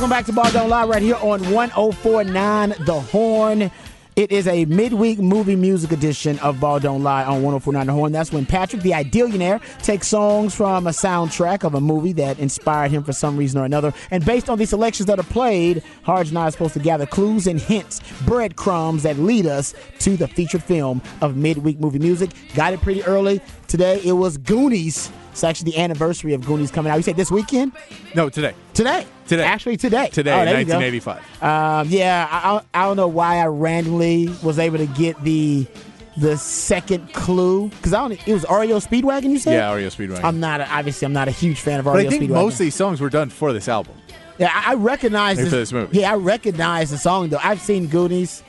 Welcome back to Ball Don't Lie right here on 1049 The Horn. It is a midweek movie music edition of Ball Don't Lie on 1049 The Horn. That's when Patrick, the Idealionaire, takes songs from a soundtrack of a movie that inspired him for some reason or another. And based on the selections that are played, Harge and I are supposed to gather clues and hints, breadcrumbs that lead us to the featured film of midweek movie music. Got it pretty early. Today it was Goonies. It's actually the anniversary of Goonies coming out. You said this weekend? No, today. Today. Today. Actually, today. Today, Oh, there you go. 1985. Um, yeah, I, I don't know why I randomly was able to get the the second clue because I don't. It was REO Speedwagon. You said? Yeah, REO Speedwagon. I'm not. A, obviously, I'm not a huge fan of REO but I think Speedwagon. most of these songs were done for this album. yeah, I, I recognize this, for this movie. Yeah, I recognize the song though. I've seen Goonies.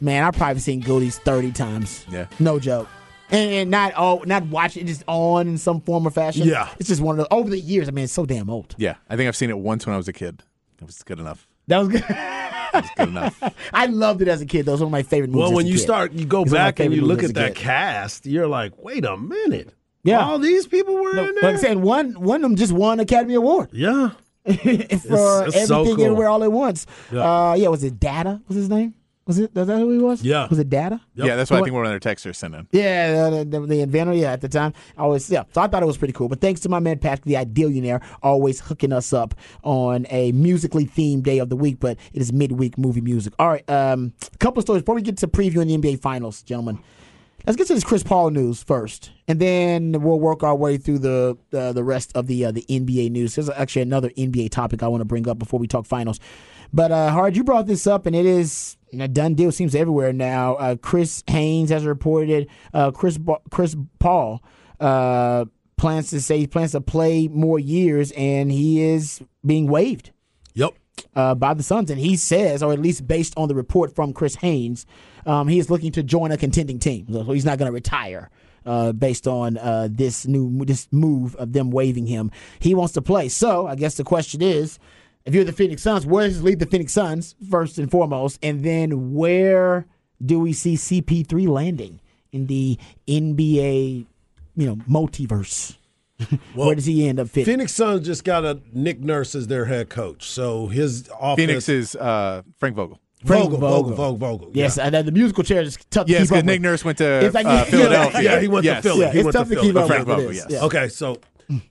Man, I've probably seen Goonies 30 times. Yeah. no joke. And, and not all, not watch it just on in some form or fashion. Yeah. it's just one of the over the years. I mean, it's so damn old. Yeah, I think I've seen it once when I was a kid. It was good enough. That was good. It good enough. I loved it as a kid. Those were my favorite movies. Well, as when a you kid. start, you go It's one of my back and you look at that kid. cast, you're like, wait a minute. Yeah. All these people were No, in like there? I said, one one of them just won Academy Award yeah. for it's everything so cool. everywhere all at once. Yeah. Uh, yeah, was it Data? Was his name? Was it? Was that who he was? Yeah. Was it Data? Yep. Yeah, that's what I think one of their texters sent sending. Yeah, the, the, the inventor. Yeah, at the time, I was yeah. So I thought it was pretty cool. But thanks to my man Patrick, the Idealionaire, always hooking us up on a musically themed day of the week. But it is midweek movie music. All right, um, a couple of stories before we get to previewing the NBA Finals, gentlemen. Let's get to this Chris Paul news first, and then we'll work our way through the uh, the rest of the uh, the NBA news. There's actually another NBA topic I want to bring up before we talk finals. But uh, Hard, you brought this up, and it is a done deal. Seems everywhere now. Uh, Chris Haynes has reported. Uh, Chris Ba- Chris Paul uh, plans to say he plans to play more years, and he is being waived Yep. uh, by the Suns, and he says, or at least based on the report from Chris Haynes, um, he is looking to join a contending team. So he's not going to retire. Uh, based on uh, this new this move of them waiving him, he wants to play. So I guess the question is, if you're the Phoenix Suns, where does this leave the Phoenix Suns first and foremost, and then where do we see CP3 landing in the NBA, you know, multiverse? where does he end up fitting? Phoenix Suns just got a Nick Nurse as their head coach. So his offense. Phoenix is uh, Frank Vogel. Frank Vogel, Vogel. Vogel, Vogel, Vogel. Yes, Yeah. and then the musical chair is tough to Yes, keep because Nick. Nurse went to It's like- uh, Philadelphia. yeah, he went to yes. Philly. Yeah, He it's went tough to to keep Philly. up Frank with. Vogel, yes. Yeah. Okay, so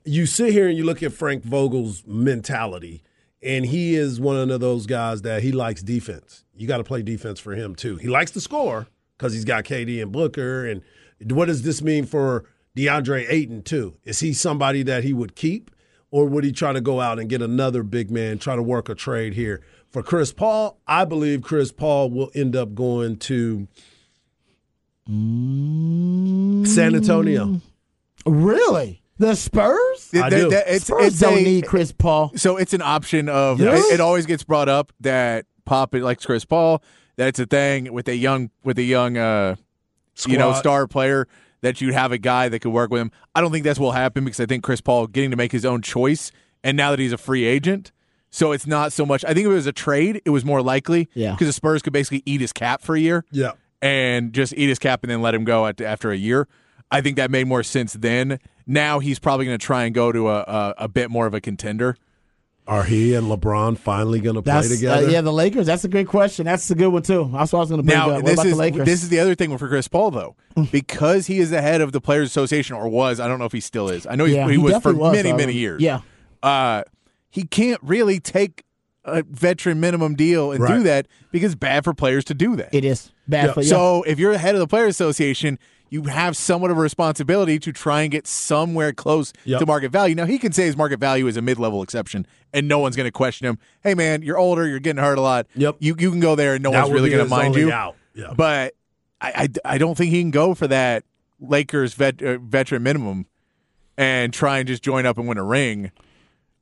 you sit here and you look at Frank Vogel's mentality, and he is one of those guys that he likes defense. You got to play defense for him too. He likes to score because he's got KD and Booker. And what does this mean for DeAndre Ayton too? Is he somebody that he would keep, or would he try to go out and get another big man, try to work a trade here? For Chris Paul, I believe Chris Paul will end up going to San Antonio. Really? The Spurs? I that- do. that- it's, Spurs it's don't a- need Chris Paul. So it's an option of Yes. it, it always gets brought up that Pop likes Chris Paul. That's a thing with a young with a young uh you know Squad. star player that you'd have a guy that could work with him. I don't think that's what will happen because I think Chris Paul getting to make his own choice and now that he's a free agent. So it's not so much I think if it was a trade, it was more likely. Yeah. Because the Spurs could basically eat his cap for a year Yeah. and just eat his cap and then let him go at, after a year. I think that made more sense then. Now he's probably going to try and go to a, a, a bit more of a contender. Are he and LeBron finally going to play That's, uh, together? yeah, the Lakers. That's a great question. That's a good one too. That's what I was going to bring Now up. What this about is the Lakers? this is the other thing for Chris Paul though, because he is the head of the Players Association or was. I don't know if he still is. I know he's, yeah, he, was for was, many uh, many years. Yeah, uh, he can't really take a veteran minimum deal and do that because bad for players to do that. it is bad Yeah. for you. So if you're the head of the Players Association, you have somewhat of a responsibility to try and get somewhere close Yep. to market value. Now he can say his market value is a mid-level exception, and no one's going to question him. Hey man, you're older, you're getting hurt a lot. Yep. You you can go there, and no That one's really going to mind you. out. Yeah. But I, I I don't think he can go for that Lakers vet, uh, veteran minimum and try and just join up and win a ring.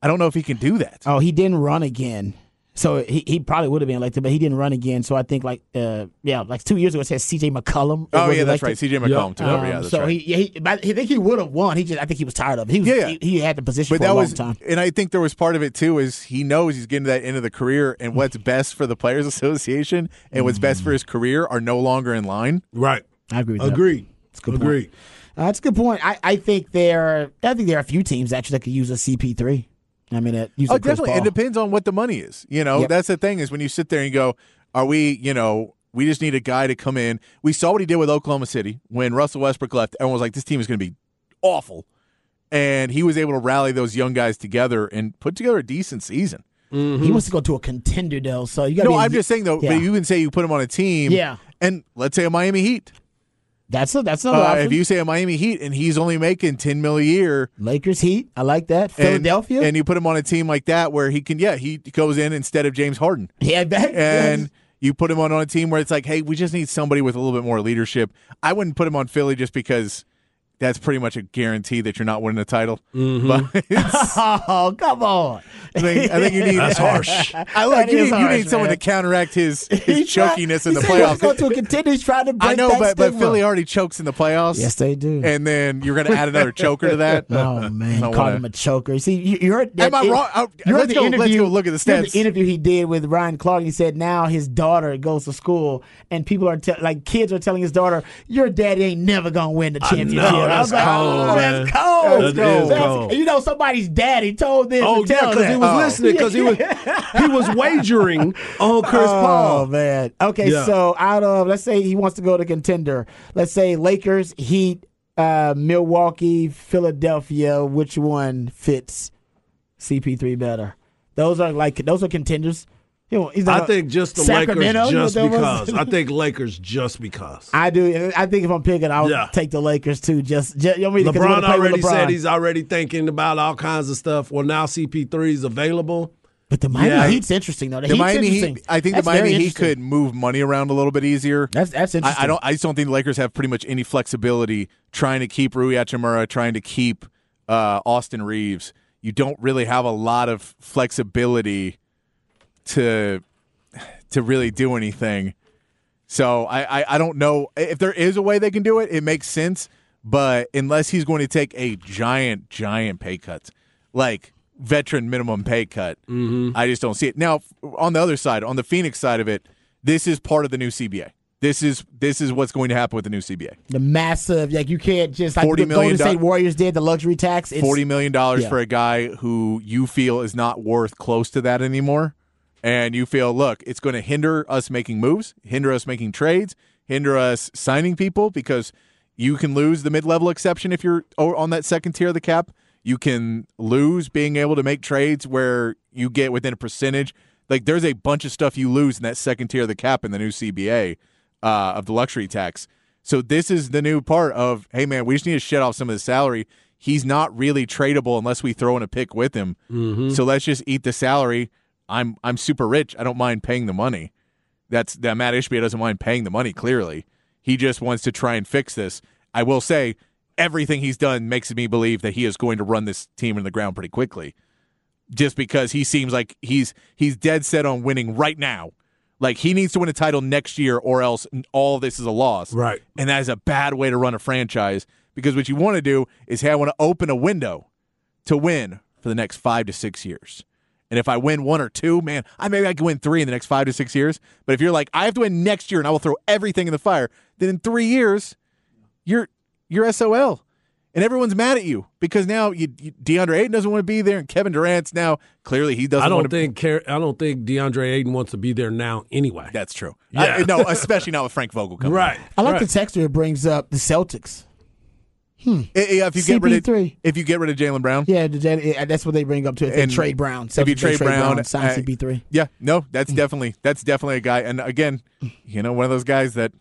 I don't know if he can do that. oh, he didn't run again. So he, he probably would have been elected, but he didn't run again. So I think like uh yeah, like two years ago it said C.J. McCollum. oh was yeah, that's right. CJ McCollum took over. Um, Yeah, that's so right. he, yeah, he, but I think he would have won. He just, I think he was tired of it. He was, Yeah, yeah. He, he had the position but for that a long was, time. and I think there was part of it too is he knows he's getting to that end of the career, and what's best for the Players Association and what's best for his career are no longer in line. right. I agree with that. Agreed. a good point. Uh, that's a good point. I, I think there, I think there are a few teams actually that could use a CP3. I mean, that using Oh, definitely. Paul. It depends on what the money is. You know, Yep. that's the thing is when you sit there and you go, are we, you know, we just need a guy to come in. We saw what he did with Oklahoma City when Russell Westbrook left. Everyone was like, this team is going to be awful. And he was able to rally those young guys together and put together a decent season. Mm-hmm. He wants to go to a contender though, so you got. No, I'm just saying though, Yeah. but you can say you put him on a team. Yeah. And let's say a Miami Heat. That's a that's another Uh, option. if you say a Miami Heat and he's only making 10 mil a year, Lakers Heat, I like that. Philadelphia, and, you put him on a team like that where he can, yeah, he goes in instead of James Harden. yeah, that, and you put him on, on a team where it's like, hey, we just need somebody with a little bit more leadership. I wouldn't put him on Philly just because that's pretty much a guarantee that you're not winning the title. Mm-hmm. But oh come on, I, think, I think you need That's harsh. I like That you need, you need someone to counteract his his chokiness in he the playoffs. to Go to a contender. He's trying to break I know, but but. Philly already chokes in the playoffs. Yes, they do. And then you're going to add another choker to that. Oh man, called wanna- him a choker. See, you, you heard that? Am I wrong? Oh, you let's the go- let's interview- go look at the stats. The interview he did with Ryan Clark. He said now his daughter goes to school, and people are te- like kids are telling his daughter, "Your daddy ain't never gonna win the championship." I that's was like, cold, oh, that's cold. That is That's- cold. You know, somebody's daddy told this. Oh to yeah, because he was Oh. listening because he was he was wagering on Chris Oh Paul. man. Okay, Yeah. so out of let's say he wants to go to contender. Let's say Lakers, Heat, uh, Milwaukee, Philadelphia. Which one fits CP3 better? Those are like those are contenders. You know, he's I think just the Sacramento, Lakers you know just what that was? because. I think Lakers just because. I do. I think if I'm picking, I'll Yeah. take the Lakers too. Just, just you know, because he wanna LeBron play with already LeBron. said he's already thinking about all kinds of stuff. Well, now CP3 is available. But the Miami Yeah. Heat's interesting though. The, The Miami interesting. Heat, I think That's the Miami very Heat could move money around a little bit easier. That's that's interesting. I, I don't. I just don't think the Lakers have pretty much any flexibility trying to keep Rui Hachimura, trying to keep uh, Austin Reaves. You don't really have a lot of flexibility to to really do anything. So I, I I don't know if there is a way they can do it. It makes sense, but unless he's going to take a giant giant pay cut, like veteran minimum pay cut, mm-hmm. I just don't see it. Now on the other side, on the Phoenix side of it, this is part of the new CBA. This is this is what's going to happen with the new CBA. the massive like you can't just like $40 the million Golden State do- Warriors did the luxury tax. It's, Forty million dollars Yeah. for a guy who you feel is not worth close to that anymore, and you feel, look, it's going to hinder us making moves, hinder us making trades, hinder us signing people because you can lose the mid-level exception if you're on that second tier of the cap. You can lose being able to make trades where you get within a percentage. Like there's a bunch of stuff you lose in that second tier of the cap in the new CBA uh, of the luxury tax. So this is the new part of, hey man, we just need to shed off some of the salary. He's not really tradable unless we throw in a pick with him. So let's just eat the salary. I'm I'm super rich. I don't mind paying the money. That's that Matt Ishbia doesn't mind paying the money. Clearly, he just wants to try and fix this. I will say everything he's done makes me believe that he is going to run this team in the ground pretty quickly. Just because he seems like he's he's dead set on winning right now. Like he needs to win a title next year, or else all this is a loss. Right. And that is a bad way to run a franchise because what you want to do is, hey, I want to open a window to win for the next five to six years. And if I win one or two, man, I maybe I can win three in the next five to six years. But if you're like, I have to win next year and I will throw everything in the fire, then in three years, you're you're SOL. And everyone's mad at you because now you, you, DeAndre Ayton doesn't want to be there, and Kevin Durant's now clearly he doesn't. I don't want to, think Car- I don't think DeAndre Ayton wants to be there now anyway. that's true. Yeah. I- no, especially not with Frank Vogel coming. Right. I like right. the texture it brings up the Celtics. I- If you get rid of if you get rid of Jaylen Brown, Yeah, that's what they bring up to it. And trade Brown. if you they trade Brown, sign uh, CP3. Yeah, no, that's Mm. definitely that's definitely a guy. And again, you know, one of those guys that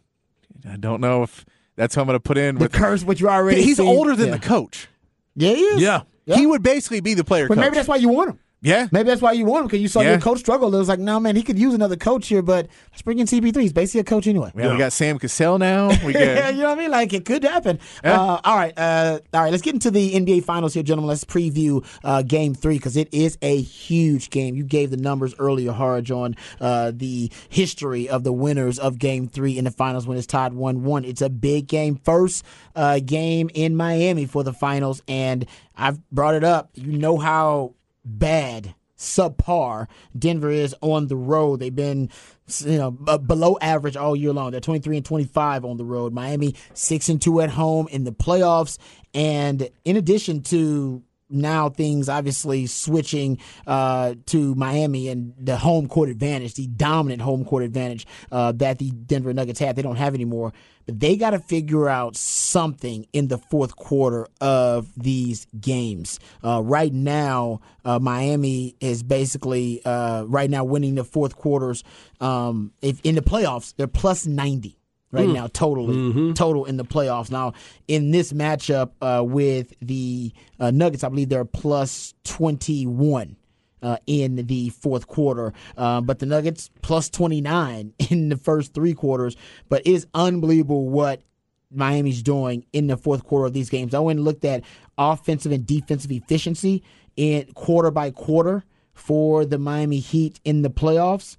I don't know if that's who I'm going to put in The with. curse, what you already He's seen. older than yeah. the coach. Yeah, he is. Yeah. Yeah. He would basically be the player. But coach. maybe that's why you want him. Yeah. Maybe that's why you want him because you saw Yeah. your coach struggle. It was like, no, man, he could use another coach here, but let's bring in CP3. He's basically a coach anyway. Yeah, we got Sam Cassell now. We Yeah, you know what I mean? Like it could happen. Yeah. Uh, all right, uh, all right. Let's get into the NBA Finals here, gentlemen. Let's preview uh, Game Three because it is a huge game. You gave the numbers earlier, Harge, on uh, the history of the winners of Game Three in the Finals when it's tied one-one. It's a big game, first uh, game in Miami for the Finals, and I've brought it up. You know how bad subpar Denver is on the road. They've been you know b- below average all year long. They're 23 and 25 on the road. Miami 6 and 2 at home in the playoffs and in addition to now things obviously switching uh, to Miami and the home court advantage, the dominant home court advantage uh, that the Denver Nuggets had. They don't have anymore. But they got to figure out something in the fourth quarter of these games. Uh, right now, uh, Miami is basically uh, right now winning the fourth quarters. Um, if in the playoffs, they're plus ninety right Hmm. now, totally Mm-hmm. total in the playoffs. Now, in this matchup uh, with the uh, Nuggets, I believe they're plus twenty one. Uh, in the fourth quarter, uh, but the Nuggets plus 29 in the first three quarters. But it is unbelievable what Miami's doing in the fourth quarter of these games. I went and looked at offensive and defensive efficiency in quarter by quarter for the Miami Heat in the playoffs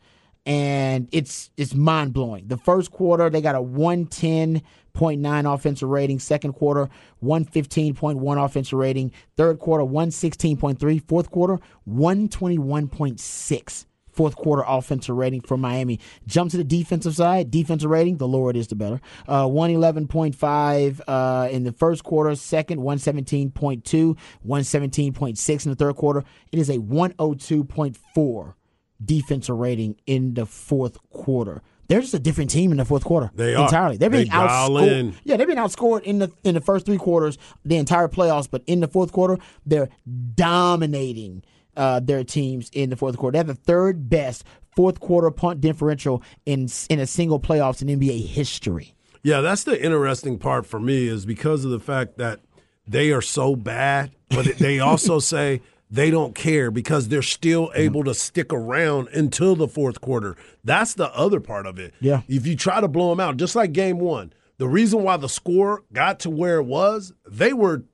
and it's it's mind blowing. The first quarter they got a one ten point nine offensive rating. Second quarter one fifteen point one offensive rating. Third quarter one sixteen point three. Fourth quarter one twenty one point six. Fourth quarter offensive rating for Miami. Jump to the defensive side. Defensive rating, the lower it is, the better. Uh, 111.5 uh, in the first quarter. Second, 117.2. 117.6 in the third quarter. It is a 102.4 defensive rating in the fourth quarter. They're just a different team in the fourth quarter. They are. entirely. They're being they outscored. In. Yeah, they've been outscored in the in the first three quarters, the entire playoffs. But in the fourth quarter, they're dominating uh, their teams in the fourth quarter. They have the third best fourth quarter punt differential in in a single playoffs in NBA history. Yeah, that's the interesting part for me is because of the fact that they are so bad, but they also say they don't care because they're still able to stick around until the fourth quarter. That's the other part of it. Yeah. If you try to blow them out, just like game one, the reason why the score got to where it was, they were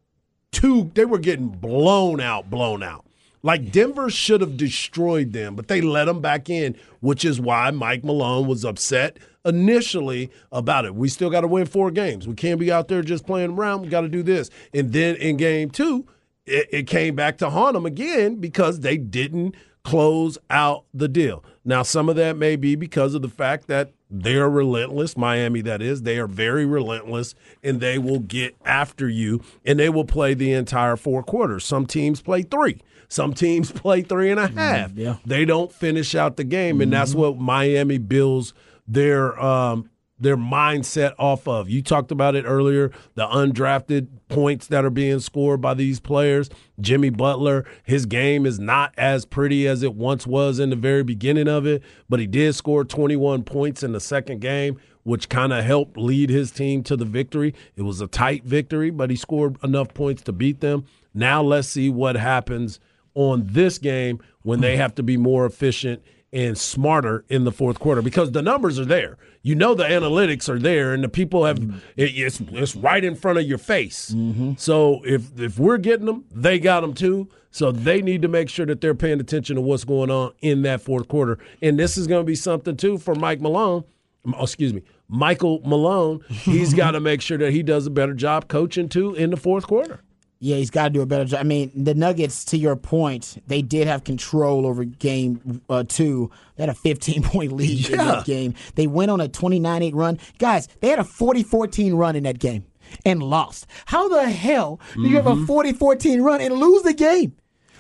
two, they were getting blown out, blown out. Like Denver should have destroyed them, but they let them back in, which is why Mike Malone was upset initially about it. We still got to win four games. We can't be out there just playing around. We got to do this. And then in game two, it, it came back to haunt them again because they didn't close out the deal. Now, some of that may be because of the fact that they're relentless, Miami, that is. They are very relentless and they will get after you and they will play the entire four quarters. Some teams play three, some teams play three and a half. yeah. They don't finish out the game, and that's what Miami builds their um, their mindset off of. You talked about it earlier, the undrafted points that are being scored by these players. Jimmy Butler, his game is not as pretty as it once was in the very beginning of it, but he did score 21 points in the second game, which kind of helped lead his team to the victory. It was a tight victory, but he scored enough points to beat them. Now let's see what happens on this game when they have to be more efficient and smarter in the fourth quarter because the numbers are there. You know the analytics are there, and the people have mm-hmm. it, it's it's right in front of your face. Mm-hmm. So if if we're getting them, they got them too. So they need to make sure that they're paying attention to what's going on in that fourth quarter. And this is going to be something too for Mike Malone. oh, Excuse me, Michael Malone. He's got to make sure that he does a better job coaching too in the fourth quarter. Yeah, he's got to do a better job. I mean, the Nuggets, to your point, they did have control over game uh, two. They had a 15 point lead in that game. They went on a 29 8 run. Guys, they had a 40 14 run in that game and lost. How the hell do you have Mm-hmm. a 40 14 run and lose the game?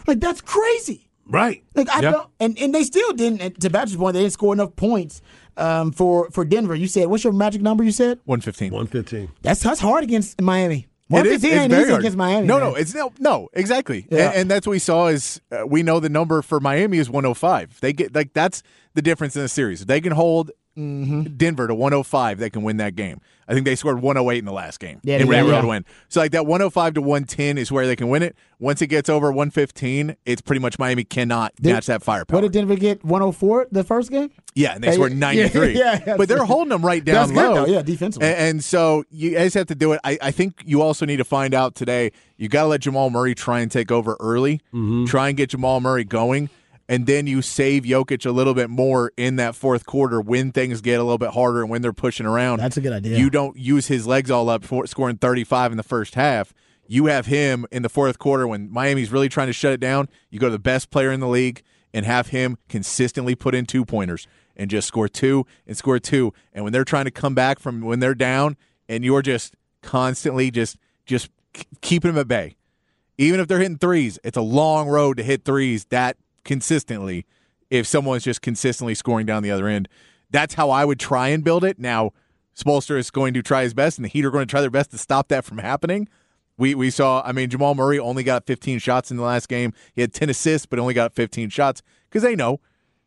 Like, that's crazy. Right. Like I Yeah. don't, and and they still didn't. To Patrick's point, they didn't score enough points um, for for Denver. You said what's your magic number? You said 115. 115. that's that's hard against Miami. It is- ain't easy hard. against Miami. No, man. no, it's no, no, exactly. Yeah. And, and that's what we saw is uh, we know the number for Miami is 105. They get like that's the difference in the series. If they can hold Mm-hmm. Denver to 105, they can win that game. I think they scored 108 in the last game Yeah, in yeah, Railroad yeah. to win. So like that 105 to 110 is where they can win it. Once it gets over 115, it's pretty much Miami cannot Did- match that firepower. What did Denver get? 104 the first game? Yeah, and they Uh, scored 93. yeah, yeah. but they're holding them right down low. though, yeah, defensively. And, and so you guys have to do it. I, I think you also need to find out today. You got to let Jamal Murray try and take over early. Mm-hmm. Try and get Jamal Murray going. And then you save Jokic a little bit more in that fourth quarter when things get a little bit harder and when they're pushing around. That's a good idea. You don't use his legs all up for scoring 35 in the first half. You have him in the fourth quarter when Miami's really trying to shut it down. You go to the best player in the league and have him consistently put in two pointers and just score two and score two. And when they're trying to come back from when they're down and you're just constantly just just keeping them at bay. even if they're hitting threes, it's a long road to hit threes that consistently. If someone's just consistently scoring down the other end, that's how I would try and build it. Now, Spolster is going to try his best, and the Heat are going to try their best to stop that from happening. We we saw. I mean, Jamal Murray only got 15 shots in the last game. He had 10 assists, but only got 15 shots because they know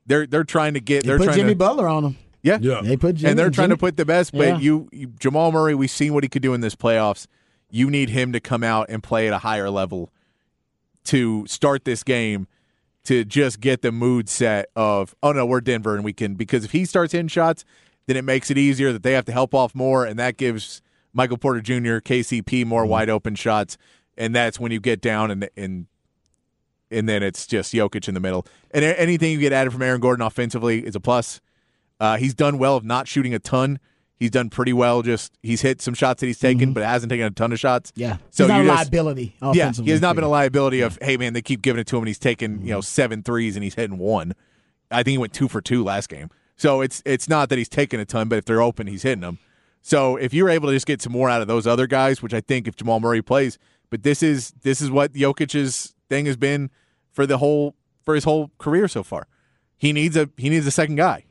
they're they're trying to get. They They're put trying Jimmy to, Butler on them. yeah, Yeah. They put Jimmy, and they're trying Jimmy- to put the best. But Yeah. you, you, Jamal Murray, we've seen what he could do in this playoffs. You need him to come out and play at a higher level to start this game to just get the mood set of oh no we're Denver and we can because if he starts hitting shots then it makes it easier that they have to help off more and that gives Michael Porter Jr. KCP more mm-hmm. wide open shots and that's when you get down and and and then it's just Jokic in the middle and anything you get added from Aaron Gordon offensively is a plus. Uh, he's done well of not shooting a ton. He's done pretty well. Just he's hit some shots that he's taken, but hasn't taken a ton of shots. Yeah. So He's not a just- liability. yeah, offensively. he has not been a liability of hey man, they keep giving it to him and he's taking you know seven threes and he's hitting one. I think he went two for two last game. So it's it's not that he's taking a ton, but if they're open, he's hitting them. So if you're able to just get some more out of those other guys, which I think if Jamal Murray plays, but this is this is what Jokic's thing has been for the whole for his whole career so far. He needs a he needs a second guy,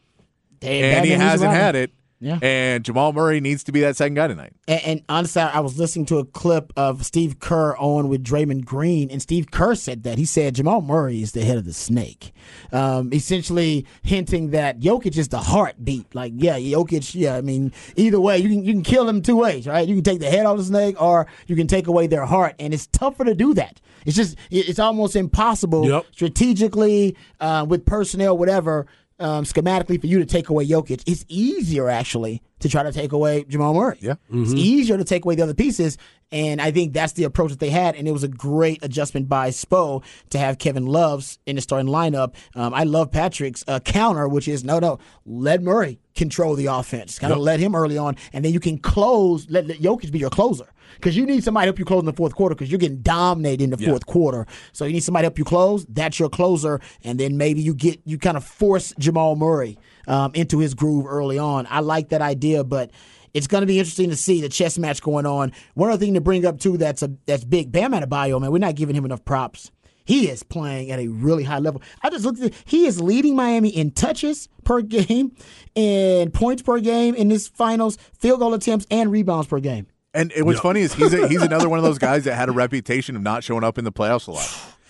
Damn, and he hasn't around. had it. Yeah. And Jamal Murray needs to be that second guy tonight. And, and honestly, I was listening to a clip of Steve Kerr on with Draymond Green, and Steve Kerr said that he said Jamal Murray is the head of the snake, um, essentially hinting that Jokic is the heartbeat. Like, yeah, Jokic, yeah. I mean, either way, you can you can kill them two ways, right? You can take the head off the snake, or you can take away their heart, and it's tougher to do that. It's just it's almost impossible Yep. strategically uh, with personnel, whatever. Um, schematically, for you to take away Jokic, it's easier actually to try to take away Jamal Murray. Yeah. It's easier to take away the other pieces. And I think that's the approach that they had. And it was a great adjustment by Spo to have Kevin Loves in the starting lineup. Um, I love Patrick's uh, counter, which is no, no, let Murray control the offense. Kind of let him early on. And then you can close, let, let Jokic be your closer. Because you need somebody to help you close in the fourth quarter because you're getting dominated in the fourth quarter. So you need somebody to help you close. That's your closer. And then maybe you get, you kind of force Jamal Murray um, into his groove early on. I like that idea, but it's going to be interesting to see the chess match going on. One other thing to bring up too that's a that's big. Bam Adebayo, man, we're not giving him enough props. He is playing at a really high level. I just looked at it. He is leading Miami in touches per game, and points per game in this finals, field goal attempts, and rebounds per game. And, and what's funny is he's a, he's another one of those guys that had a reputation of not showing up in the playoffs a lot.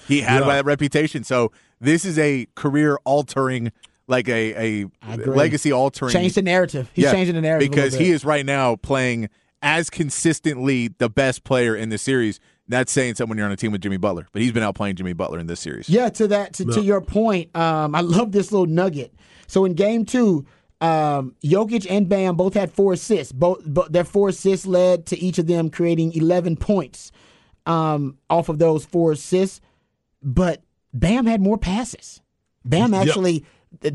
He had Yeah. that reputation. So this is a career altering, like a, a legacy altering. Change the narrative. He's Yeah, changing the narrative a because he is right now playing as consistently the best player in the series. That's saying something when you're on a team with Jimmy Butler, but he's been outplaying Jimmy Butler in this series. Yeah, to that to, to your point, um, I love this little nugget. So in game two, um, Jokic and Bam both had four assists. Both, but their four assists led to each of them creating eleven points um, off of those four assists. But Bam had more passes. Bam actually uh,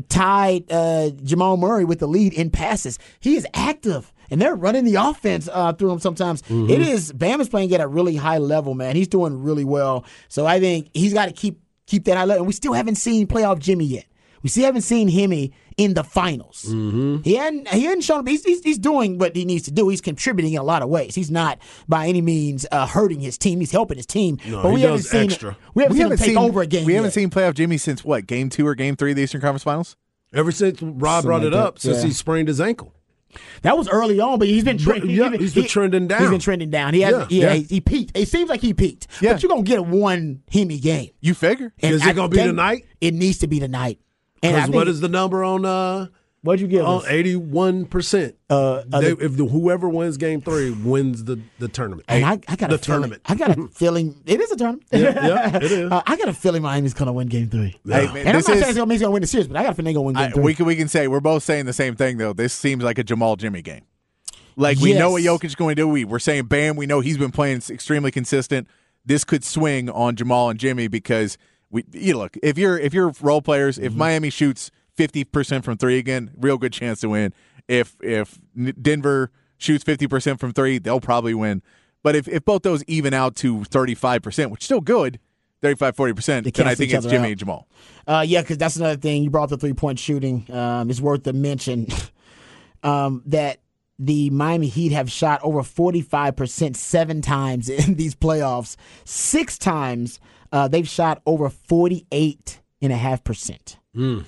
tied uh, Jamal Murray with the lead in passes. He is active, and they're running the offense uh, through him sometimes. It is Bam is playing at a really high level, man. He's doing really well. So I think he's got to keep keep that high level. And we still haven't seen playoff Jimmy yet. We still haven't seen Himmy in the finals. He hadn't he hadn't shown up. He's, he's, he's doing what he needs to do. He's contributing in a lot of ways. He's not by any means uh, hurting his team. He's helping his team. No, but he we haven't does seen extra. we haven't seen him take over a game. We haven't seen playoff Jimmy since what game two or game three of the Eastern Conference Finals. Ever since Rob brought like it that, up, since yeah. he sprained his ankle. That was early on, but he's been But, trending. yeah, he's been trending down. He's been trending down. He has, Yeah, yeah, yeah. He, he peaked. It seems like he peaked. Yeah. But you're gonna get a one Himmy game. You figure? And Is it gonna be tonight? It needs to be tonight. And I Because what is the number on uh what'd you give on eighty one percent? Uh, uh, the- If the, whoever wins game three wins the, the tournament. And I, I got the a feeling, tournament. I got a feeling it is a tournament. yeah, it is. Uh, I got a feeling Miami's gonna win Game Three. Hey, man, and I'm this not is- saying it's gonna gonna win the series, but I got a feeling they're gonna win Game I, Three. we can we can say we're both saying the same thing though. This seems like a Jamal Jimmy game. Like we know what Yes. Jokic is going to do. We we're saying Bam. We know he's been playing extremely consistent. This could swing on Jamal and Jimmy because we you look if you're if you're role players. If Miami shoots fifty percent from three again, real good chance to win. If if Denver shoots fifty percent from three, they'll probably win. But if, if both those even out to thirty five percent, which is still good, 35 40 percent, then I think it's Jimmy out. and Jamal. Uh, yeah, because that's another thing. You brought up the three point shooting. Um, it's worth the mention um, that the Miami Heat have shot over 45% seven times in these playoffs. Six times uh, they've shot over 48.5%. Mm.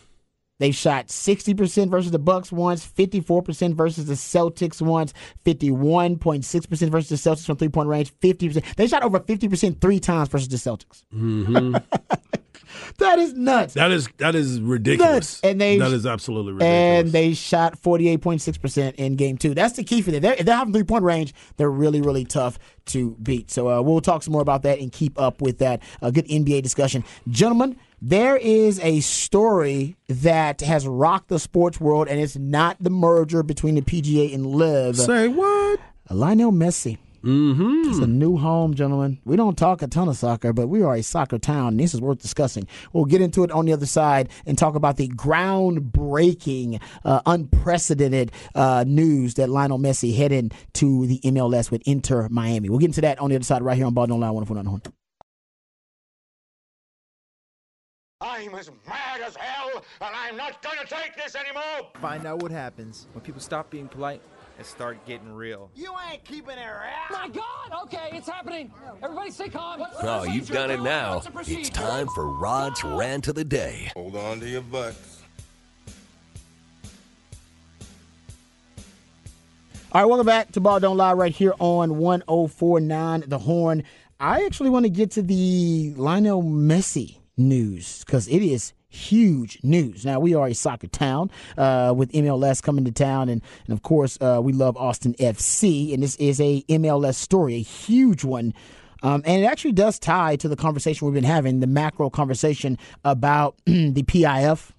They've shot 60% versus the Bucks once, 54% versus the Celtics once, 51.6% versus the Celtics from three point range, 50%. They shot over 50% three times versus the Celtics. Mm-hmm. that is nuts. That is that is ridiculous. Nuts. And they that is absolutely ridiculous. And they shot 48.6% in game two. That's the key for them. They're, if they're having three point range, they're really, really tough to beat. So uh, we'll talk some more about that and keep up with that. A good NBA discussion. Gentlemen, there is a story that has rocked the sports world, and it's not the merger between the PGA and LIV. Say what? Lionel Messi. Mm-hmm. It's a new home, gentlemen. We don't talk a ton of soccer, but we are a soccer town. And this is worth discussing. We'll get into it on the other side and talk about the groundbreaking, uh, unprecedented uh, news that Lionel Messi headed to the MLS with Inter Miami. We'll get into that on the other side right here on Ball Don't Lie 104.9 I'm as mad as hell, and I'm not gonna take this anymore! Find out what happens when people stop being polite and start getting real. You ain't keeping it around! My God! Okay, it's happening. Everybody stay calm. Oh, you've done it now. It's time for Rod's rant of the day. Hold on to your butts. All right, welcome back to Ball Don't Lie right here on 1049 The Horn. I actually want to get to the Lionel Messi news because it is huge news. Now, we are a soccer town uh, with MLS coming to town, and, and of course, uh, we love Austin FC, and this is a MLS story, a huge one. Um, and it actually does tie to the conversation we've been having, the macro conversation about the PIF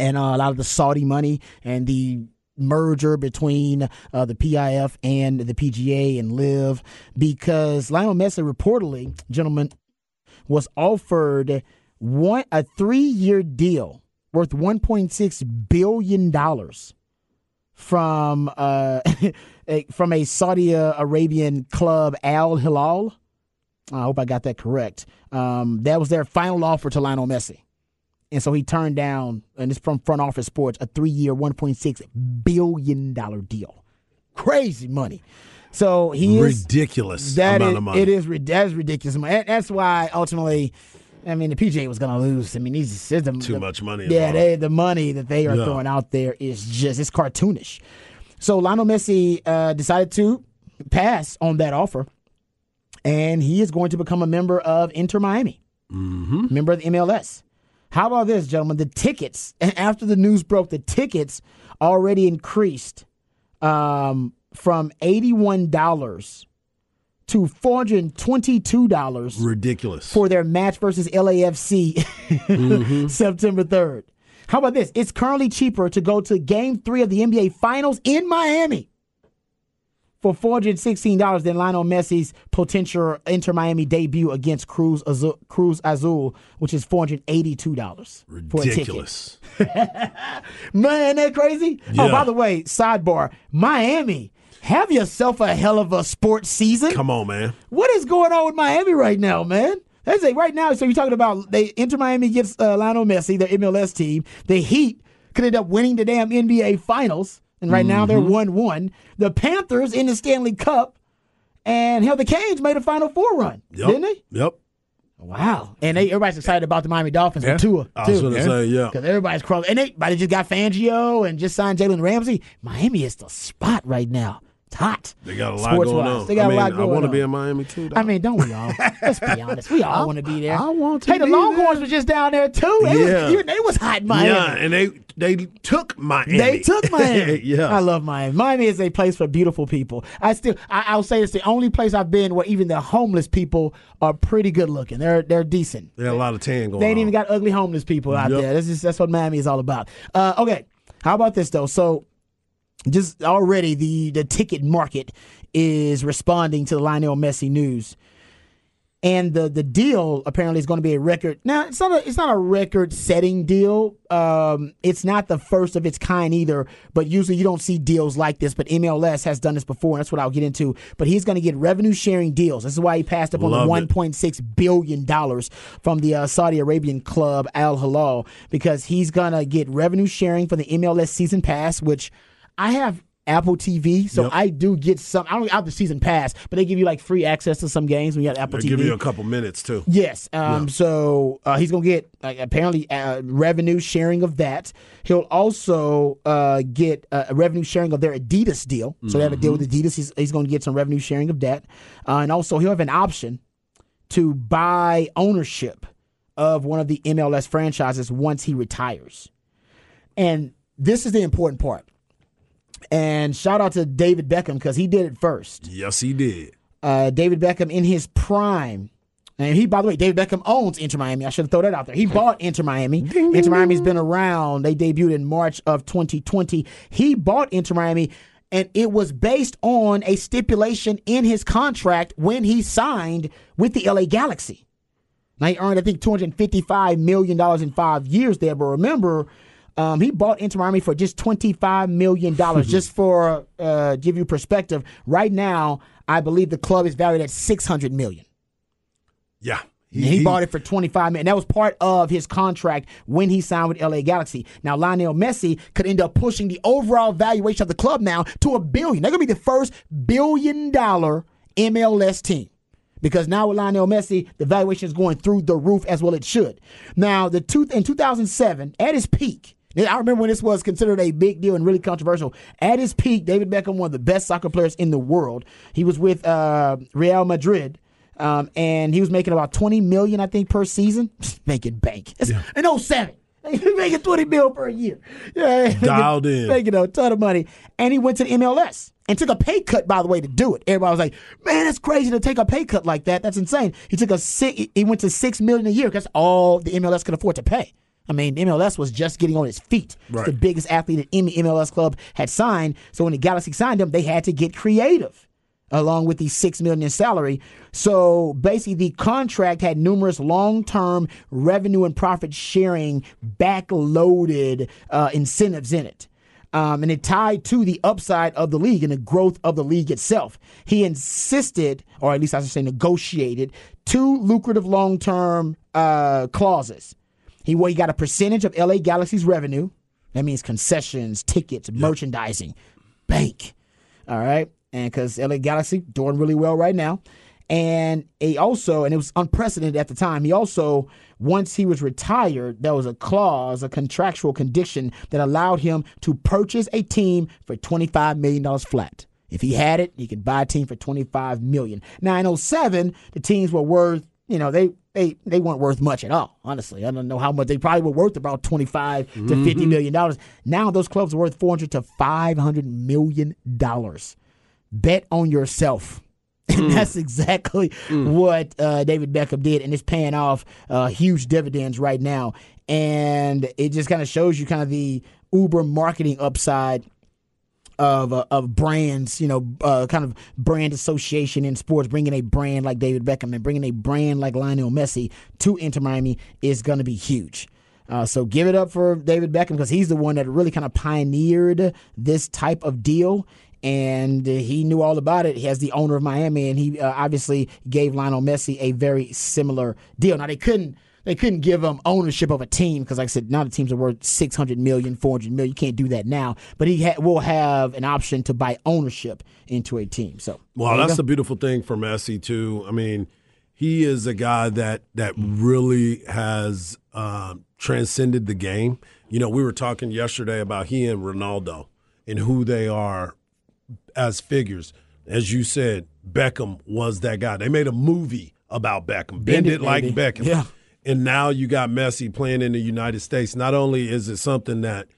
and uh, a lot of the Saudi money and the merger between uh, the PIF and the PGA and LIV because Lionel Messi reportedly, gentlemen, was offered one a three year deal worth one point six billion dollars from uh, a, from a Saudi Arabian club Al Hilal. I hope I got that correct. Um, that was their final offer to Lionel Messi. And so he turned down, and it's from Front Office Sports, a three year, $1.6 billion deal. Crazy money. So he is ridiculous that amount is- of money. It is ri- that's ridiculous. That's why ultimately, I mean, the PGA was going to lose. I mean, these system Too much money Yeah, they, the money that they are Yeah. throwing out there is just it's cartoonish. So Lionel Messi uh, decided to pass on that offer, and he is going to become a member of Inter Miami, mm-hmm. member of the MLS. How about this, gentlemen? The tickets after the news broke, the tickets already increased um, from eighty-one dollars to four hundred and twenty-two dollars ridiculous. for their match versus mm-hmm. LAFC September 3rd. How about this? It's currently cheaper to go to game three of the NBA Finals in Miami for $416 than Lionel Messi's potential Inter Miami debut against Cruz Azul, Cruz Azul which is $482 for a ticket. ridiculous. Man, that crazy? Oh, by the way, sidebar Miami, have yourself a hell of a sports season. Come on, man. What is going on with Miami right now, man? That's it. Right now, so you're talking about they Inter Miami gets uh, Lionel Messi, their MLS team. The Heat could end up winning the damn NBA Finals, and right now they're one one. The Panthers in the Stanley Cup, and hell, the Canes made a Final Four run, Yep. didn't they? Yep. Wow, and they everybody's excited about the Miami Dolphins Yeah. with Tua I was too. going to say, yeah. Because everybody's crawling. And they, they just got Fangio and just signed Jalen Ramsey. Miami is the spot right now. It's hot. They got a lot going on. They got I mean, a lot going I want to be in Miami too. I mean, don't we all? Let's be honest. We all want to be there. I want to Hey, the Longhorns was just down there too. They Yeah. was, they was hot in Miami. yeah, and they they took Miami. They took Miami. yeah. I love Miami. Miami is a place for beautiful people. I still, I, I'll say it's the only place I've been where even the homeless people are pretty good looking. They're they're decent. They had a lot of tan going They ain't on. even got ugly homeless people out Yep. there. That's just that's what Miami is all about. Uh, okay, how about this though? So, just already the the ticket market is responding to the Lionel Messi news, and the the deal apparently is going to be a record. Now it's not a it's not a record setting deal. Um, it's not the first of its kind either. But usually you don't see deals like this. But MLS has done this before, and that's what I'll get into. But he's going to get revenue sharing deals. This is why he passed up on Love the one point six billion dollars from the uh, Saudi Arabian club Al Hilal because he's gonna get revenue sharing for the MLS season pass, which I have Apple TV, so Yep. I do get some. I don't have the season pass, but they give you like free access to some games when you have Apple TV. They TV. give you a couple minutes too. Yes. Um, So uh, he's going to get uh, apparently uh, revenue sharing of that. He'll also uh, get uh, a revenue sharing of their Adidas deal. So they have a deal with Adidas. He's, he's going to get some revenue sharing of that. Uh, and also, he'll have an option to buy ownership of one of the MLS franchises once he retires. And this is the important part. And shout out to David Beckham because he did it first Yes, he did. uh, David Beckham in his prime. And he, by the way, David Beckham owns Inter Miami. I should have thrown that out there. He bought Inter Miami. Inter Miami's been around. They debuted in March of 2020. He bought Inter Miami, and it was based on a stipulation in his contract when he signed with the LA Galaxy. Now he earned, I think, two hundred fifty-five million dollars in five years there. But remember, um, he bought Inter Miami for just twenty-five million dollars. just for uh, give you perspective, right now, I believe the club is valued at six hundred million. Yeah. And he, bought it for 25 million. That was part of his contract when he signed with LA Galaxy. Now Lionel Messi could end up pushing the overall valuation of the club now to a billion. They're going to be the first billion dollar MLS team. Because now with Lionel Messi, the valuation is going through the roof as well it should. Now, the two, in 2007, at his peak, I remember when this was considered a big deal and really controversial. At his peak, David Beckham, one of the best soccer players in the world, he was with uh, Real Madrid. Um, and he was making about 20 million, I think, per season. making bank. It's, In 07. Making 20 mil per year. Yeah, Dialed making, in. Making a ton of money. And he went to the MLS and took a pay cut, by the way, to do it. Everybody was like, man, that's crazy to take a pay cut like that. That's insane. He took a six, he went to six million a year because all the MLS could afford to pay. I mean, MLS was just getting on its feet. It's Right. the biggest athlete that any MLS club had signed. So when the Galaxy signed him, they had to get creative along with the six million in salary. So basically, the contract had numerous long-term revenue and profit sharing backloaded uh, incentives in it. Um, and it tied to the upside of the league and the growth of the league itself. He insisted, or at least I should say, negotiated two lucrative long-term uh, clauses. He, well, he got a percentage of LA Galaxy's revenue. That means concessions, tickets, merchandising, bank. All right. And because LA Galaxy doing really well right now. And he also, and it was unprecedented at the time, he also, once he was retired, there was a clause, a contractual condition that allowed him to purchase a team for $25 million flat. If he had it, he could buy a team for 25 million. Now, in 07, the teams were worth, you know, they, they, they weren't worth much at all, honestly. I don't know how much. They probably were worth about 25 to 50 million dollars. Now those clubs are worth 400 to 500 million dollars bet on yourself. And that's exactly what uh, David Beckham did, and it's paying off uh, huge dividends right now. And it just kind of shows you kind of the Uber marketing upside of uh, of brands, you know, uh, kind of brand association in sports. Bringing a brand like David Beckham and bringing a brand like Lionel Messi to Inter Miami is going to be huge. Uh, so give it up for David Beckham because he's the one that really kind of pioneered this type of deal. And he knew all about it. He has the owner of Miami, and he uh, obviously gave Lionel Messi a very similar deal. Now they couldn't they couldn't give him ownership of a team because, like I said, now the teams are worth 600 million, 400 million. You can't do that now. But he ha- will have an option to buy ownership into a team. So, Well, that's the beautiful thing for Messi too. I mean, he is a guy that that really has um, transcended the game. You know, we were talking yesterday about he and Ronaldo and who they are as figures. As you said, Beckham was that guy. They made a movie about Beckham. Bend, Bend it, it, like baby. Beckham. Yeah. And now you got Messi playing in the United States. Not only is it something that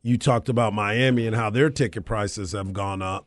you talked about Miami and how their ticket prices have gone up,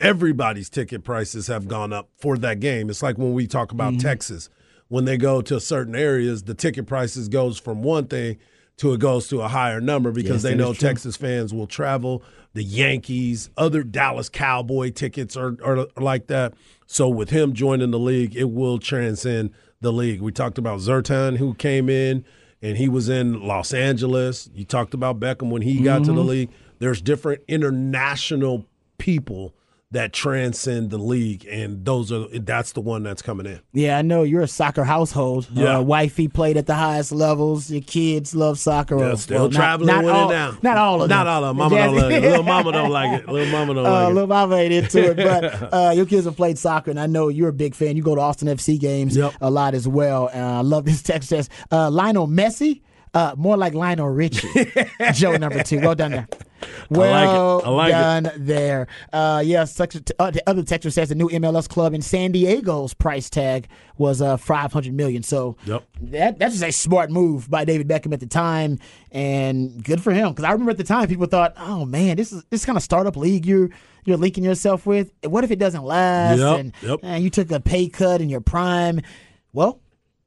everybody's ticket prices have gone up for that game. It's like when we talk Mm-hmm. about Texas. When they go to certain areas, the ticket prices goes from one thing to it goes to a higher number because Yes, they know. Texas fans will travel. The Yankees, other Dallas Cowboy tickets are, are like that. So with him joining the league, it will transcend the league. We talked about Zlatan who came in and he was in Los Angeles. You talked about Beckham when he got to the mm-hmm. league. There's different international people that transcend the league, and those are that's the one that's coming in. Yeah, I know you're a soccer household. Yeah. uh, wifey played at the highest levels. Your kids love soccer. Yeah, still well, traveling not with all, it now. Not all of them. Not all of them. Mama don't like it. Little mama don't like it. Little mama don't Uh, like it. little mama ain't into it, but uh, your kids have played soccer, and I know you're a big fan. You go to Austin FC games Yep. a lot as well. And I love this text says uh, Lionel Messi, uh, more like Lionel Richie. Joe number two. Well done there. Well I like it. done there. Uh, yes, text- uh, the other texter says the new MLS club in San Diego's price tag was uh, 500 million. So Yep. that that's just a smart move by David Beckham at the time, and good for him. Because I remember at the time people thought, "Oh man, this is this kind of startup league you're you're linking yourself with. What if it doesn't last? Yep, And yep. uh, you took a pay cut in your prime. Well,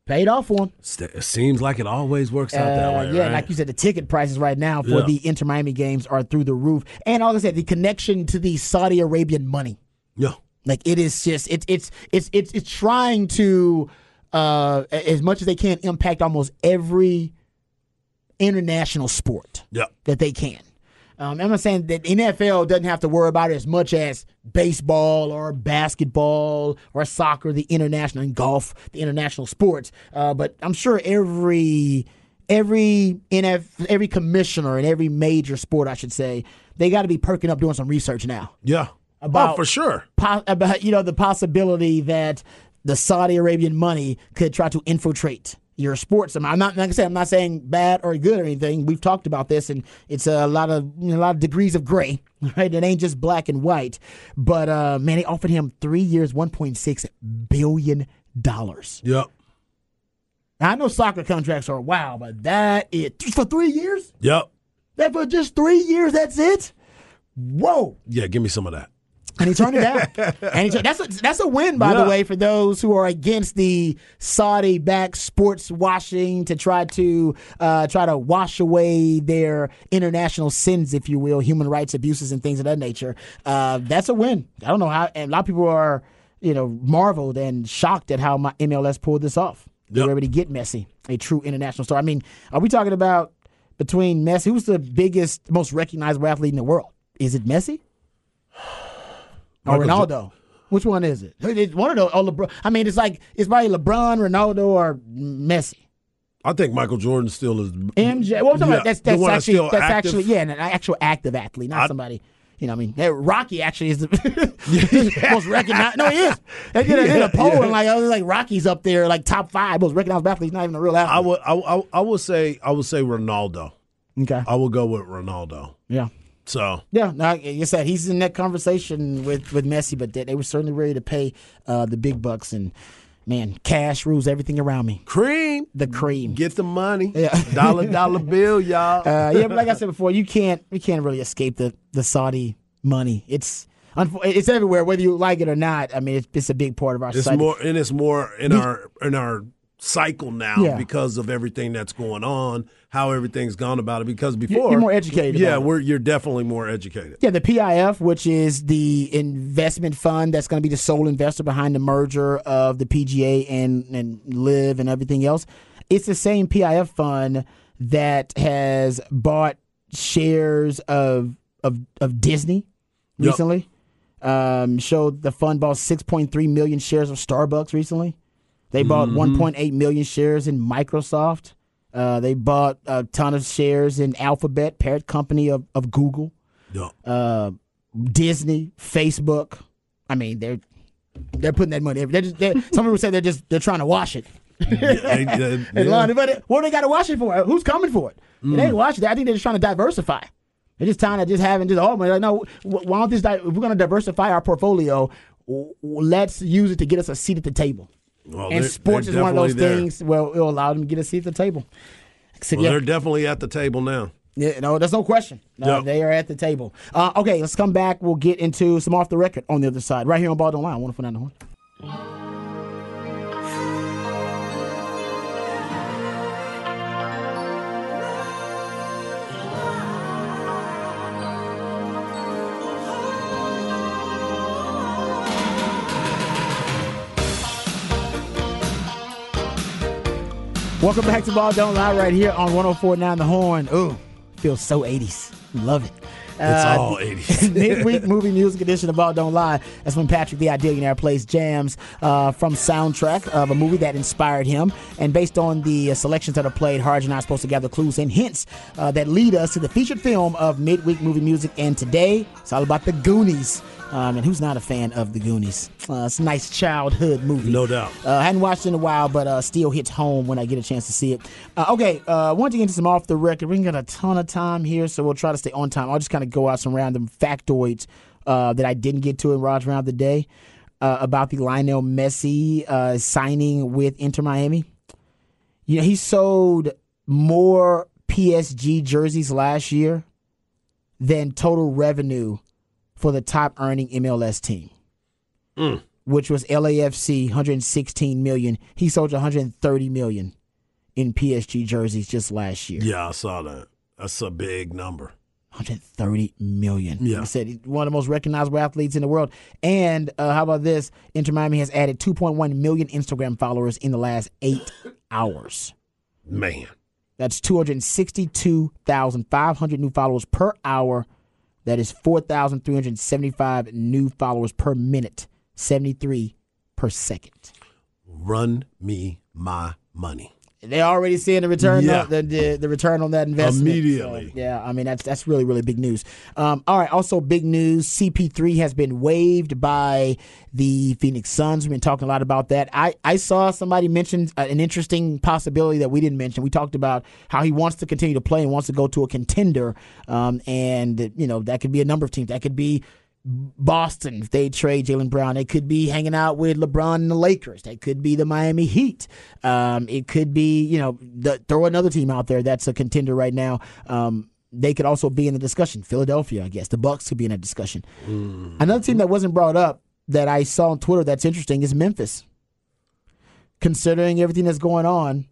paid off for him. It seems like it always works out that Uh, way. yeah, right? like you said, the ticket prices right now for Yeah. the Inter Miami games are through the roof, and like I said, the connection to the Saudi Arabian money. yeah. Like it is just it's it's it's it's it's trying to uh as much as they can impact almost every international sport Yeah. that they can. Um, I'm not saying that NFL doesn't have to worry about it as much as baseball or basketball or soccer, the international and golf, the international sports. Uh, but I'm sure every every NF every commissioner in every major sport, I should say, they got to be perking up doing some research now Yeah. About- oh, for sure. po- about you know the possibility that the Saudi Arabian money could try to infiltrate your sports. I'm not like I said, I'm not saying bad or good or anything. We've talked about this, and it's a lot of you know, a lot of degrees of gray. Right, it ain't just black and white. But uh, man, they offered him three years, 1.6 billion dollars. Yep. Now, I know soccer contracts are wow, but that is for three years. Yep. That for just three years, that's it. Whoa. Yeah, give me some of that. And he turned it down. and he turned, that's a, that's a win, by Yeah. the way, for those who are against the Saudi-backed sports washing to try to uh, try to wash away their international sins, if you will, human rights abuses and things of that nature. Uh, that's a win. I don't know how, and a lot of people are you know marveled and shocked at how my MLS pulled this off. They Yep. were able to get Messi, a true international star. I mean, are we talking about between Messi? Who's the biggest, most recognizable athlete in the world? Is it Messi? Or Michael Jo- Ronaldo. Which one is it? It's one of those. Oh, LeBron. I mean, it's like it's probably LeBron, Ronaldo, or Messi. I think Michael Jordan still is. MJ. Well, Yeah, about that's that's that's actually that's active. actually yeah, an actual active athlete, not I- somebody. You know, what I mean, Rocky actually is the most recognized. No, he is. They did a, did a poll and like I was like Rocky's up there, like top five most recognized athlete. He's not even a real athlete. I would. I, I, I would say. I would say Ronaldo. okay. I will go with Ronaldo. Yeah. So Yeah, no, like you said he's in that conversation with, with Messi, but they, they were certainly ready to pay uh, the big bucks. And man, cash rules everything around me. cream. The cream. Get the money. Yeah. Dollar dollar bill, y'all. Uh, yeah, but like I said before, you can't you can't really escape the, the Saudi money. It's it's everywhere, whether you like it or not. I mean, it's, it's a big part of our It's society. more and it's more in our in our cycle now Yeah. because of everything that's going on, how everything's gone about it. Because before you're more educated Yeah, we're you're definitely more educated. Yeah, the PIF, which is the investment fund that's going to be the sole investor behind the merger of the PGA and and LIV and everything else. It's the same PIF fund that has bought shares of of of Disney Yep. recently. Um, showed the fund bought 6.3 million shares of Starbucks recently. They bought Mm-hmm. 1.8 million shares in Microsoft. Uh, they bought a ton of shares in Alphabet, parent company of, of Google Yeah. uh, Disney, Facebook. I mean, they're they're putting that money. They're just, they're, some people say they're just they're trying to wash it. They- yeah. But what do they got to wash it for? Who's coming for it? They ain't washing it. I think they're just trying to diversify. They're just trying to just having just oh like, no. Why don't this? Di- if we're going to diversify our portfolio, let's use it to get us a seat at the table. Well, and sports is one of those there. things. where it'll allow them to get a seat at the table. So, Well, yeah. they're definitely at the table now. Yeah, no, there's no question. No, Yep. They are at the table. Uh, okay, let's come back. We'll get into some off the record on the other side, right here on Ball Don't Lie. Wonderful down the horn. Welcome back to Ball Don't Lie right here on 1049 The Horn. Ooh, feels so 80s. Love it. It's all 80s. midweek movie music edition of All Don't Lie. That's when Patrick the Idealionaire plays jams uh, from soundtrack of a movie that inspired him. And based on the uh, selections that are played, Harge and I are supposed to gather clues and hints uh, that lead us to the featured film of midweek movie music. And today, it's all about the Goonies. Um, and who's not a fan of the Goonies? Uh, it's a nice childhood movie. No doubt. Uh, I hadn't watched it in a while, but uh, still hits home when I get a chance to see it. Uh, okay, uh, I want to get into some off the record. We got a ton of time here, so we'll try to stay on time. I'll just kind of go out some random factoids uh, that I didn't get to in Raj Round the Day uh, about the Lionel Messi uh, signing with Inter Miami. You know, he sold more PSG jerseys last year than total revenue for the top earning MLS team, which was LAFC, 116 million. He sold 130 million in PSG jerseys just last year. Yeah, I saw that. That's a big number. 130 million. Yeah. He said he's one of the most recognizable athletes in the world. And uh, how about this? Inter Miami has added 2.1 million Instagram followers in the last eight hours. Man. That's 262,500 new followers per hour. That is 4,375 new followers per minute, 73 per second. Run me my money. They already seeing the return, Yeah. on, the, the the return on that investment. Immediately. So, yeah, I mean that's that's really really big news. Um, all right, also big news: CP3 has been waived by the Phoenix Suns. We've been talking a lot about that. I I saw somebody mention uh, an interesting possibility that we didn't mention. We talked about how he wants to continue to play and wants to go to a contender, um, and you know that could be a number of teams. That could be Boston, if they trade Jaylen Brown, they could be hanging out with LeBron and the Lakers. They could be the Miami Heat. Um, it could be, you know, the, throw another team out there that's a contender right now. Um, they could also be in the discussion. Philadelphia, I guess. The Bucks could be in that discussion. Another team that wasn't brought up that I saw on Twitter that's interesting is Memphis. Considering everything that's going on,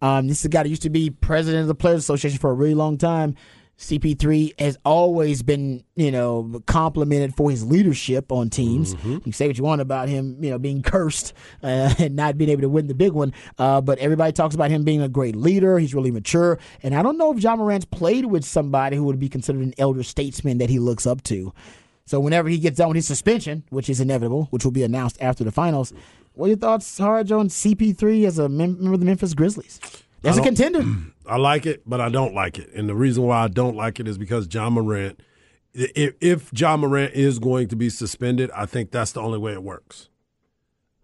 um, this is a guy that used to be president of the Players Association for a really long time. CP3 has always been, you know, complimented for his leadership on teams. You can say what you want about him, you know, being cursed uh, and not being able to win the big one. Uh, but everybody talks about him being a great leader. He's really mature. And I don't know if Ja Morant's played with somebody who would be considered an elder statesman that he looks up to. So whenever he gets done with his suspension, which is inevitable, which will be announced after the finals, what are your thoughts, Harge, on CP3 as a mem- member of the Memphis Grizzlies? As a contender. I like it, but I don't like it. And the reason why I don't like it is because Ja Morant, if, if Ja Morant is going to be suspended, I think that's the only way it works.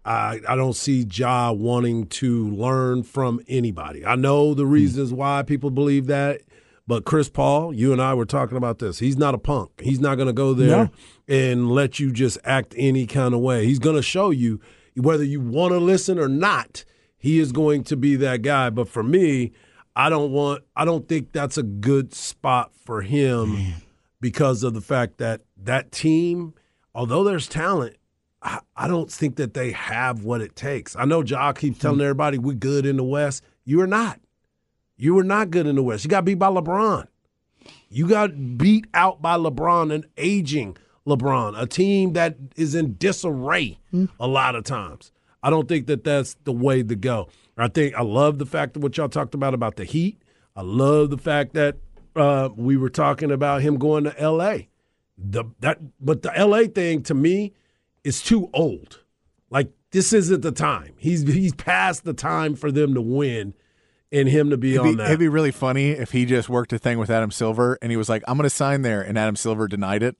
I, I don't see Ja wanting to learn from anybody. I know the hmm. reasons why people believe that, but Chris Paul, you and I were talking about this. He's not a punk. He's not going to go there and let you just act any kind of way. He's going to show you whether you want to listen or not. He is going to be that guy. But for me, I don't want. I don't think that's a good spot for him because of the fact that that team, although there's talent, I, I don't think that they have what it takes. I know Ja keeps telling mm-hmm. everybody we're good in the West. You are not. You were not good in the West. You got beat by LeBron. You got beat out by LeBron, an aging LeBron, a team that is in disarray mm. a lot of times. I don't think that that's the way to go. I think I love the fact that what y'all talked about about the Heat. I love the fact that uh, we were talking about him going to L.A. The that, but the L.A. thing to me is too old. Like this isn't the time. He's he's past the time for them to win, and him to be It'd on be, that. it'd be really funny if he just worked a thing with Adam Silver and he was like, "I'm going to sign there," and Adam Silver denied it.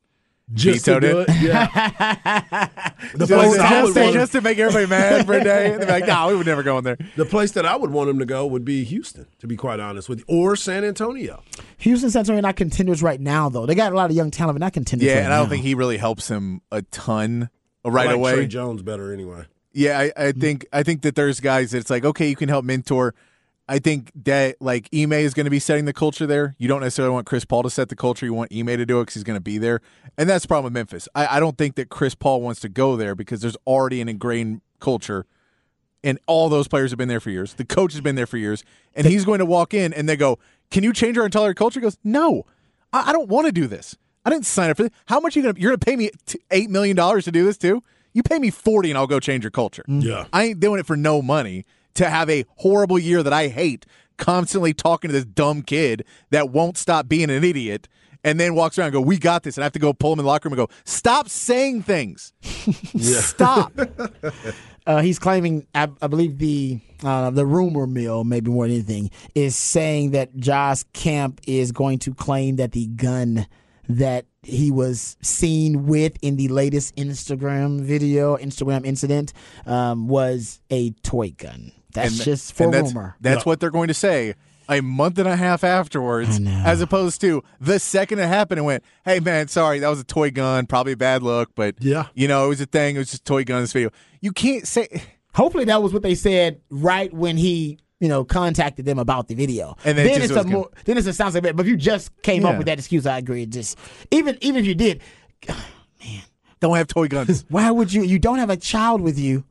Just to vetoed do it. it. Yeah. the, place that I just would to, just to make everybody mad for a day. And they're like, "No, we would never go in there." the place that I would want him to go would be Houston, to be quite honest with you, or San Antonio. Houston, San Antonio, not contenders right now, though. They got a lot of young talent, but not contenders. Yeah, right and I don't think he really helps him a ton I right like away. Tre Jones better anyway. Yeah, I, I think I think that there's guys that it's like, okay, you can help mentor. I think that like Ime is going to be setting the culture there. You don't necessarily want Chris Paul to set the culture. You want Ime to do it because he's going to be there, and that's the problem with Memphis. I, I don't think that Chris Paul wants to go there because there's already an ingrained culture, and all those players have been there for years. The coach has been there for years, and he's going to walk in and they go, "Can you change our entire culture?" He goes, "No, I, I don't want to do this. I didn't sign up for this. How much are you going to? You're going to pay me eight million dollars to do this too? You pay me forty, and I'll go change your culture. Mm. Yeah. I ain't doing it for no money to have a horrible year that I hate, constantly talking to this dumb kid that won't stop being an idiot and then walks around and go, "We got this," and I have to go pull him in the locker room and go, "Stop saying things. Stop." Uh, he's claiming, I, I believe the uh, the rumor mill, maybe more than anything, is saying that Ja's camp is going to claim that the gun that he was seen with in the latest Instagram video, Instagram incident, um, was a toy gun. That's And- just for and that's, rumor. That's what they're going to say a month and a half afterwards, as opposed to the second it happened and went, "Hey man, sorry, that was a toy gun, probably a bad look, but Yeah. you know, it was a thing. It was just toy gun in this video." You can't say. Hopefully, that was what they said right when he, you know, contacted them about the video. And then then just it's a was more, then it's a sounds like that. But if you just came Yeah. up with that excuse, I agree. Just even even if you did, man. Don't have toy guns. why would you? You don't have a child with you.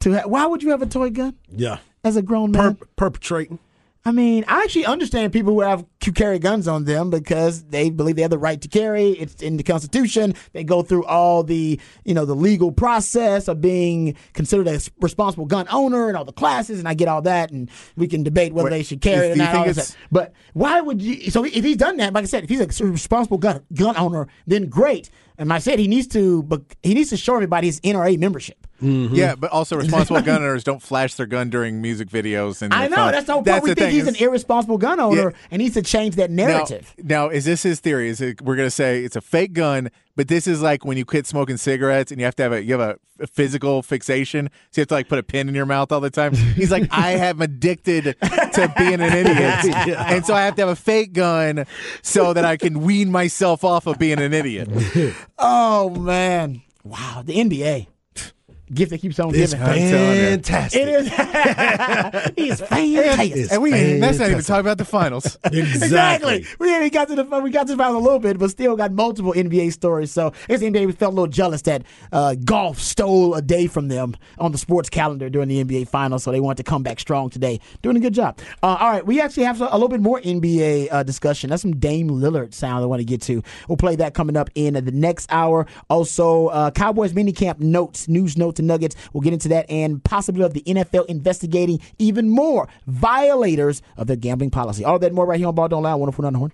To ha- why would you have a toy gun Yeah. as a grown man? Per- perpetrating. I mean, I actually understand people who have who carry guns on them because they believe they have the right to carry. It's in the Constitution. They go through all the you know the legal process of being considered a responsible gun owner and all the classes. And I get all that, and we can debate whether Wait, they should carry it or not. all this it's- stuff. But why would you? So if he's done that, like I said, if he's a responsible gun gun owner, then great. And I said he needs to, but he needs to show everybody his NRA membership. Mm-hmm. Yeah, but also responsible gun owners don't flash their gun during music videos. And I know phone. that's the whole point. We the think thing he's an irresponsible gun owner, Yeah. and needs to change that narrative. Now, now, is this his theory? Is it we're gonna say it's a fake gun, but this is like when you quit smoking cigarettes and you have to have a you have a, a physical fixation, so you have to like put a pin in your mouth all the time. He's like, I am addicted to being an idiot, and so I have to have a fake gun so that I can wean myself off of being an idiot. Oh man! Wow, the NBA gift that keeps on It's giving. telling you. fantastic. It is. He's fantastic. It's And we that's not even fantastic. talking about the finals. Exactly. We we got to the we got to the final a little bit, but still got multiple NBA stories. So I guess the NBA felt a little jealous that uh, golf stole a day from them on the sports calendar during the NBA finals. So they want to come back strong today, doing a good job. Uh, all right, we actually have a little bit more NBA uh, discussion. That's some Dame Lillard sound I want to get to. We'll play that coming up in the next hour. Also, uh, Cowboys minicamp notes, news notes, nuggets. We'll get into that and possibly of the NFL investigating even more violators of their gambling policy. All that more right here on Ball Don't Lie. 104 on the horn.